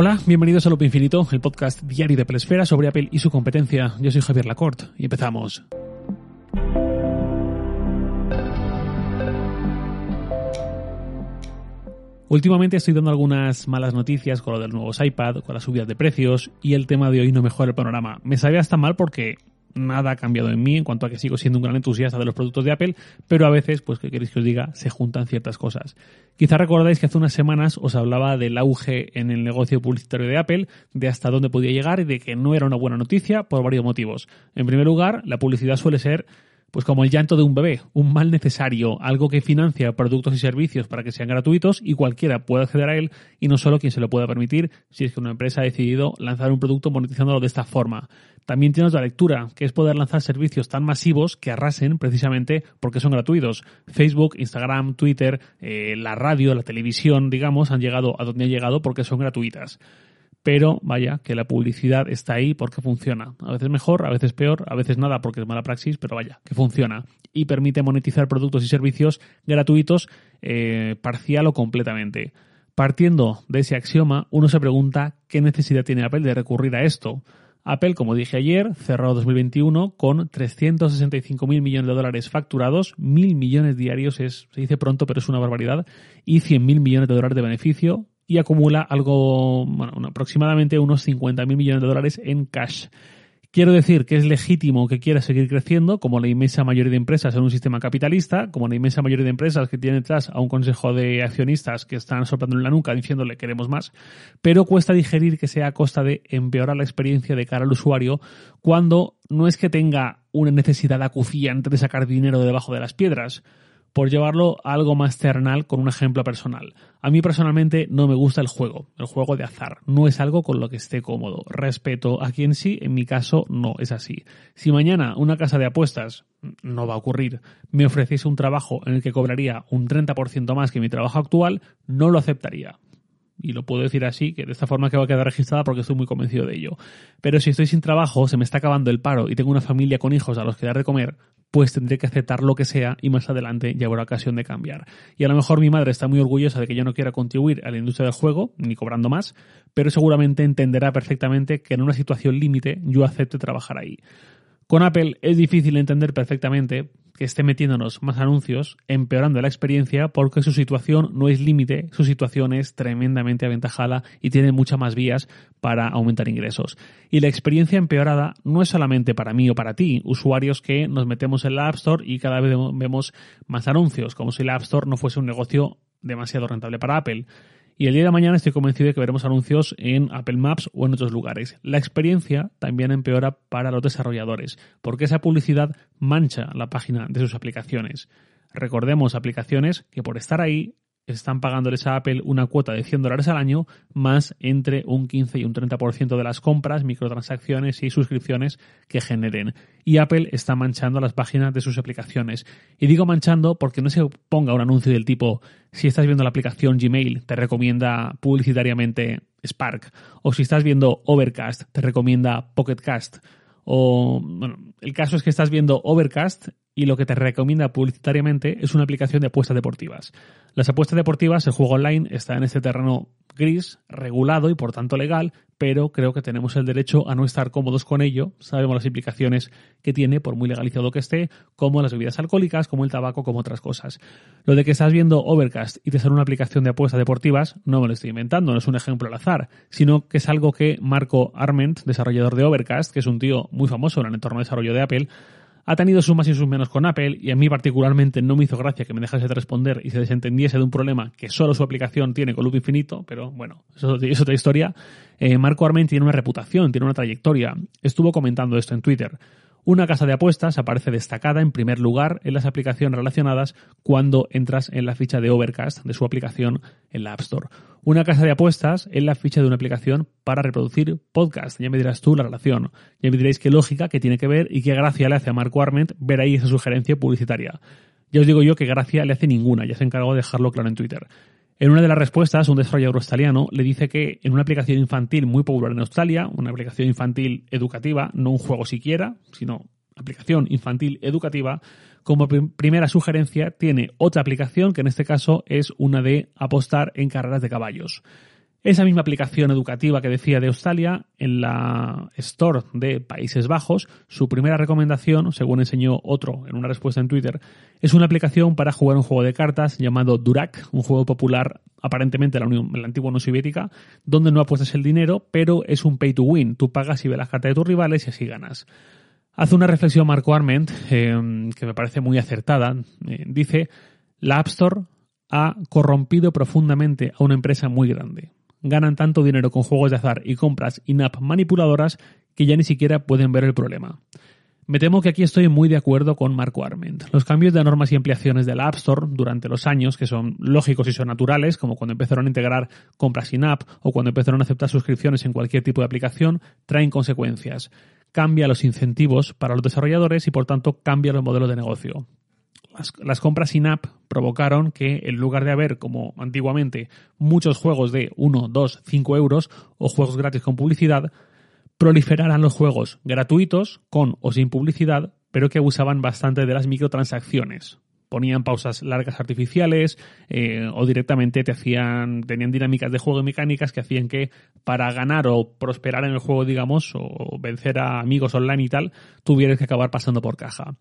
Hola, bienvenidos a Loop Infinito, el podcast diario de Pelesfera sobre Apple y su competencia. Yo soy Javier Lacorte y empezamos. Últimamente estoy dando algunas malas noticias con lo de los nuevos iPad, con las subidas de precios y el tema de hoy no mejora el panorama. Me sabía hasta mal porque nada ha cambiado en mí en cuanto a que sigo siendo un gran entusiasta de los productos de Apple, pero a veces, pues que queréis que os diga, se juntan ciertas cosas. Quizá recordáis que hace unas semanas os hablaba del auge en el negocio publicitario de Apple, de hasta dónde podía llegar y de que no era una buena noticia por varios motivos. En primer lugar, la publicidad suele ser pues como el llanto de un bebé, un mal necesario, algo que financia productos y servicios para que sean gratuitos y cualquiera pueda acceder a él y no solo quien se lo pueda permitir si es que una empresa ha decidido lanzar un producto monetizándolo de esta forma. También tiene otra lectura, que es poder lanzar servicios tan masivos que arrasen precisamente porque son gratuitos. Facebook, Instagram, Twitter, eh, la radio, la televisión, digamos, han llegado a donde han llegado porque son gratuitas pero vaya, que la publicidad está ahí porque funciona. A veces mejor, a veces peor, a veces nada porque es mala praxis, pero vaya, que funciona. Y permite monetizar productos y servicios gratuitos eh, parcial o completamente. Partiendo de ese axioma, uno se pregunta qué necesidad tiene Apple de recurrir a esto. Apple, como dije ayer, cerró 2021 con 365.000 millones de dólares facturados, mil millones diarios es, se dice pronto, pero es una barbaridad, y 100.000 millones de dólares de beneficio, y acumula algo, bueno, aproximadamente unos 50.000 millones de dólares en cash. Quiero decir que es legítimo que quiera seguir creciendo, como la inmensa mayoría de empresas en un sistema capitalista, como la inmensa mayoría de empresas que tienen detrás a un consejo de accionistas que están soplando en la nuca diciéndole queremos más, pero cuesta digerir que sea a costa de empeorar la experiencia de cara al usuario cuando no es que tenga una necesidad acuciante de sacar dinero de debajo de las piedras, por llevarlo a algo más ternal con un ejemplo personal. A mí personalmente no me gusta el juego, el juego de azar. No es algo con lo que esté cómodo. Respeto a quien sí, en mi caso no es así. Si mañana una casa de apuestas, no va a ocurrir, me ofreciese un trabajo en el que cobraría un 30% más que mi trabajo actual, no lo aceptaría y lo puedo decir así, que de esta forma que va a quedar registrada porque estoy muy convencido de ello. Pero si estoy sin trabajo, se me está acabando el paro y tengo una familia con hijos a los que dar de comer, pues tendré que aceptar lo que sea y más adelante ya habrá ocasión de cambiar. Y a lo mejor mi madre está muy orgullosa de que yo no quiera contribuir a la industria del juego, ni cobrando más, pero seguramente entenderá perfectamente que en una situación límite yo acepte trabajar ahí. Con Apple es difícil entender perfectamente que esté metiéndonos más anuncios, empeorando la experiencia, porque su situación no es límite, su situación es tremendamente aventajada y tiene muchas más vías para aumentar ingresos. Y la experiencia empeorada no es solamente para mí o para ti, usuarios que nos metemos en la App Store y cada vez vemos más anuncios, como si la App Store no fuese un negocio demasiado rentable para Apple. Y el día de mañana estoy convencido de que veremos anuncios en Apple Maps o en otros lugares. La experiencia también empeora para los desarrolladores, porque esa publicidad mancha la página de sus aplicaciones. Recordemos aplicaciones que por estar ahí están pagándoles a Apple una cuota de 100 dólares al año, más entre un 15 y un 30% de las compras, microtransacciones y suscripciones que generen. Y Apple está manchando las páginas de sus aplicaciones. Y digo manchando porque no se ponga un anuncio del tipo, si estás viendo la aplicación Gmail, te recomienda publicitariamente Spark. O si estás viendo Overcast, te recomienda Pocketcast. O, bueno, el caso es que estás viendo Overcast y lo que te recomienda publicitariamente es una aplicación de apuestas deportivas. Las apuestas deportivas, el juego online, está en este terreno gris, regulado y por tanto legal, pero creo que tenemos el derecho a no estar cómodos con ello. Sabemos las implicaciones que tiene, por muy legalizado que esté, como las bebidas alcohólicas, como el tabaco, como otras cosas. Lo de que estás viendo Overcast y te sale una aplicación de apuestas deportivas, no me lo estoy inventando, no es un ejemplo al azar, sino que es algo que Marco Arment, desarrollador de Overcast, que es un tío muy famoso en el entorno de desarrollo de Apple, ha tenido sus más y sus menos con Apple y a mí particularmente no me hizo gracia que me dejase de responder y se desentendiese de un problema que solo su aplicación tiene con loop infinito, pero bueno, eso es otra historia. Eh, Marco Armen tiene una reputación, tiene una trayectoria. Estuvo comentando esto en Twitter. Una casa de apuestas aparece destacada en primer lugar en las aplicaciones relacionadas cuando entras en la ficha de Overcast de su aplicación en la App Store. Una casa de apuestas en la ficha de una aplicación para reproducir podcast. Ya me dirás tú la relación. Ya me diréis qué lógica, qué tiene que ver y qué gracia le hace a Marco Arment ver ahí esa sugerencia publicitaria. Ya os digo yo que gracia le hace ninguna, ya se encargó de dejarlo claro en Twitter. En una de las respuestas, un desarrollador australiano le dice que en una aplicación infantil muy popular en Australia, una aplicación infantil educativa, no un juego siquiera, sino aplicación infantil educativa, como primera sugerencia tiene otra aplicación que en este caso es una de apostar en carreras de caballos. Esa misma aplicación educativa que decía de Australia, en la Store de Países Bajos, su primera recomendación, según enseñó otro en una respuesta en Twitter, es una aplicación para jugar un juego de cartas llamado Durak, un juego popular aparentemente en la, en la antigua Unión Soviética, donde no apuestas el dinero, pero es un pay to win. Tú pagas y ves las cartas de tus rivales y así ganas. Hace una reflexión Marco Arment eh, que me parece muy acertada. Eh, dice, la App Store ha corrompido profundamente a una empresa muy grande ganan tanto dinero con juegos de azar y compras in-app manipuladoras que ya ni siquiera pueden ver el problema. Me temo que aquí estoy muy de acuerdo con Marco Arment. Los cambios de normas y ampliaciones de la App Store durante los años, que son lógicos y son naturales, como cuando empezaron a integrar compras in-app o cuando empezaron a aceptar suscripciones en cualquier tipo de aplicación, traen consecuencias. Cambia los incentivos para los desarrolladores y por tanto cambia los modelos de negocio las, compras in-app provocaron que en lugar de haber, como antiguamente, muchos juegos de 1, 2, 5 euros o juegos gratis con publicidad, proliferaran los juegos gratuitos, con o sin publicidad, pero que abusaban bastante de las microtransacciones. Ponían pausas largas artificiales eh, o directamente te hacían, tenían dinámicas de juego y mecánicas que hacían que para ganar o prosperar en el juego, digamos, o vencer a amigos online y tal, tuvieras que acabar pasando por caja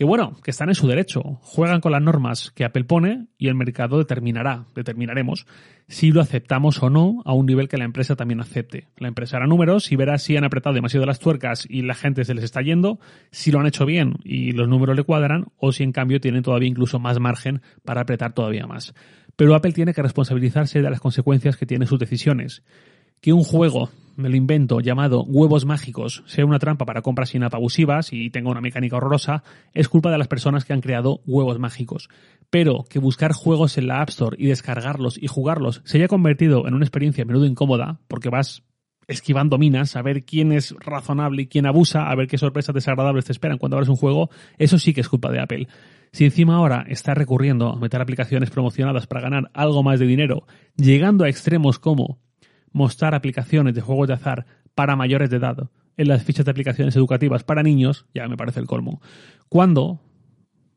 que bueno, que están en su derecho, juegan con las normas que Apple pone y el mercado determinará, determinaremos si lo aceptamos o no a un nivel que la empresa también acepte. La empresa hará números y verá si han apretado demasiado las tuercas y la gente se les está yendo, si lo han hecho bien y los números le cuadran o si en cambio tienen todavía incluso más margen para apretar todavía más. Pero Apple tiene que responsabilizarse de las consecuencias que tienen sus decisiones que un juego, me lo invento, llamado Huevos Mágicos, sea una trampa para compras sin abusivas y tenga una mecánica horrorosa, es culpa de las personas que han creado Huevos Mágicos. Pero que buscar juegos en la App Store y descargarlos y jugarlos se haya convertido en una experiencia a menudo incómoda, porque vas esquivando minas, a ver quién es razonable y quién abusa, a ver qué sorpresas desagradables te esperan cuando abres un juego, eso sí que es culpa de Apple. Si encima ahora está recurriendo a meter aplicaciones promocionadas para ganar algo más de dinero, llegando a extremos como mostrar aplicaciones de juegos de azar para mayores de edad en las fichas de aplicaciones educativas para niños, ya me parece el colmo. Cuando,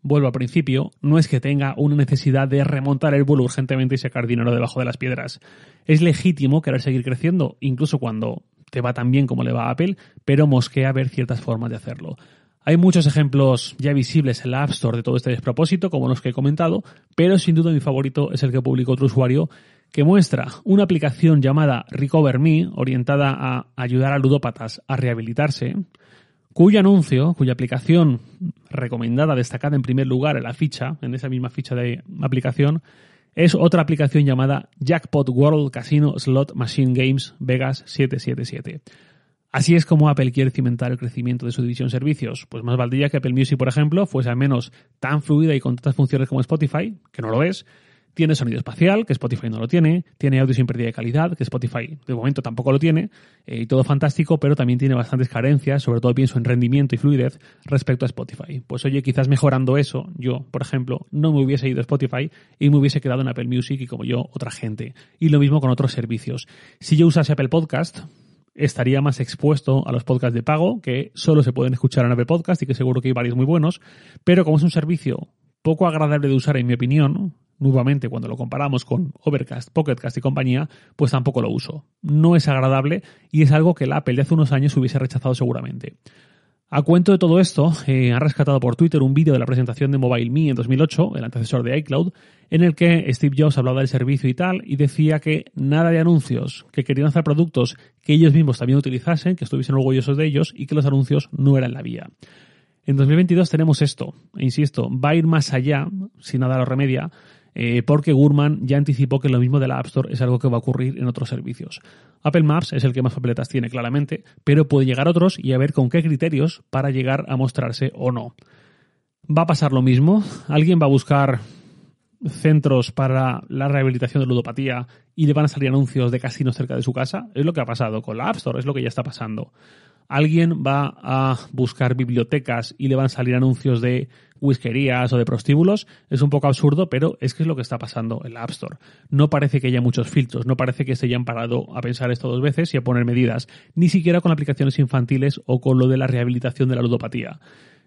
vuelvo al principio, no es que tenga una necesidad de remontar el vuelo urgentemente y sacar dinero debajo de las piedras. Es legítimo querer seguir creciendo, incluso cuando te va tan bien como le va a Apple, pero mosquea ver ciertas formas de hacerlo. Hay muchos ejemplos ya visibles en la App Store de todo este despropósito, como los que he comentado, pero sin duda mi favorito es el que publicó otro usuario que muestra una aplicación llamada Recover Me, orientada a ayudar a ludópatas a rehabilitarse, cuyo anuncio, cuya aplicación recomendada, destacada en primer lugar en la ficha, en esa misma ficha de aplicación, es otra aplicación llamada Jackpot World Casino Slot Machine Games Vegas 777. Así es como Apple quiere cimentar el crecimiento de su división servicios. Pues más valdría que Apple Music, por ejemplo, fuese al menos tan fluida y con tantas funciones como Spotify, que no lo es, tiene sonido espacial, que Spotify no lo tiene. Tiene audio sin pérdida de calidad, que Spotify de momento tampoco lo tiene. Eh, y todo fantástico, pero también tiene bastantes carencias, sobre todo pienso en rendimiento y fluidez respecto a Spotify. Pues oye, quizás mejorando eso, yo, por ejemplo, no me hubiese ido a Spotify y me hubiese quedado en Apple Music y como yo, otra gente. Y lo mismo con otros servicios. Si yo usase Apple Podcast, estaría más expuesto a los podcasts de pago, que solo se pueden escuchar en Apple Podcast y que seguro que hay varios muy buenos, pero como es un servicio poco agradable de usar en mi opinión, nuevamente cuando lo comparamos con Overcast, Pocketcast y compañía, pues tampoco lo uso. No es agradable y es algo que el Apple de hace unos años hubiese rechazado seguramente. A cuento de todo esto, eh, han rescatado por Twitter un vídeo de la presentación de Mobile Me en 2008, el antecesor de iCloud, en el que Steve Jobs hablaba del servicio y tal, y decía que nada de anuncios, que querían hacer productos que ellos mismos también utilizasen, que estuviesen orgullosos de ellos, y que los anuncios no eran la vía. En 2022 tenemos esto, e insisto, va a ir más allá, si nada lo remedia, eh, porque Gurman ya anticipó que lo mismo de la App Store es algo que va a ocurrir en otros servicios. Apple Maps es el que más papeletas tiene claramente, pero puede llegar a otros y a ver con qué criterios para llegar a mostrarse o no. Va a pasar lo mismo, alguien va a buscar centros para la rehabilitación de ludopatía y le van a salir anuncios de casinos cerca de su casa. Es lo que ha pasado con la App Store, es lo que ya está pasando alguien va a buscar bibliotecas y le van a salir anuncios de whiskerías o de prostíbulos, es un poco absurdo, pero es que es lo que está pasando en la App Store. No parece que haya muchos filtros, no parece que se hayan parado a pensar esto dos veces y a poner medidas, ni siquiera con aplicaciones infantiles o con lo de la rehabilitación de la ludopatía.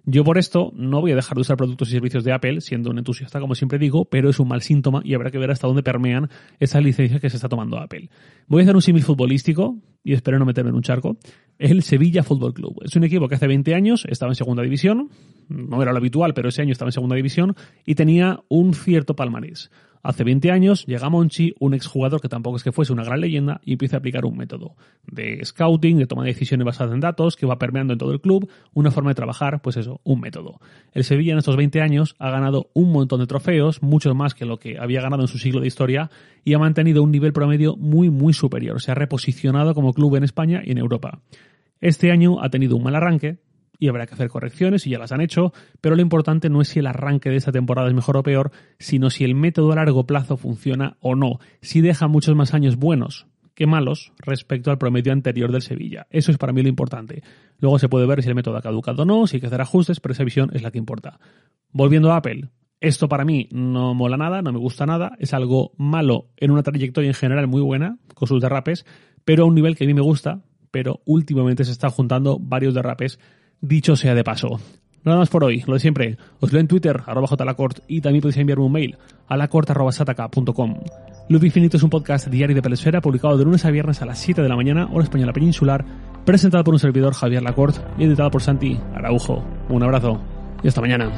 Yo por esto no voy a dejar de usar productos y servicios de Apple, siendo un entusiasta como siempre digo, pero es un mal síntoma y habrá que ver hasta dónde permean esas licencias que se está tomando Apple. Voy a hacer un símil futbolístico y espero no meterme en un charco. El Sevilla Fútbol Club. Es un equipo que hace 20 años estaba en segunda división, no era lo habitual, pero ese año estaba en segunda división y tenía un cierto palmarés. Hace 20 años llega Monchi, un exjugador que tampoco es que fuese una gran leyenda, y empieza a aplicar un método de scouting, de toma de decisiones basadas en datos, que va permeando en todo el club, una forma de trabajar, pues eso, un método. El Sevilla en estos 20 años ha ganado un montón de trofeos, muchos más que lo que había ganado en su siglo de historia, y ha mantenido un nivel promedio muy, muy superior. Se ha reposicionado como club en España y en Europa. Este año ha tenido un mal arranque, y habrá que hacer correcciones y ya las han hecho, pero lo importante no es si el arranque de esta temporada es mejor o peor, sino si el método a largo plazo funciona o no, si deja muchos más años buenos que malos respecto al promedio anterior del Sevilla. Eso es para mí lo importante. Luego se puede ver si el método ha caducado o no, si hay que hacer ajustes, pero esa visión es la que importa. Volviendo a Apple, esto para mí no mola nada, no me gusta nada, es algo malo en una trayectoria en general muy buena, con sus derrapes, pero a un nivel que a mí me gusta, pero últimamente se están juntando varios derrapes dicho sea de paso. Nada más por hoy, lo de siempre. Os leo en Twitter, arroba jlacort, y también podéis enviarme un mail a lacort.sataka.com. Loop Infinito es un podcast diario de Pelesfera publicado de lunes a viernes a las 7 de la mañana, hora española peninsular, presentado por un servidor Javier Lacort y editado por Santi Araujo. Un abrazo y hasta mañana.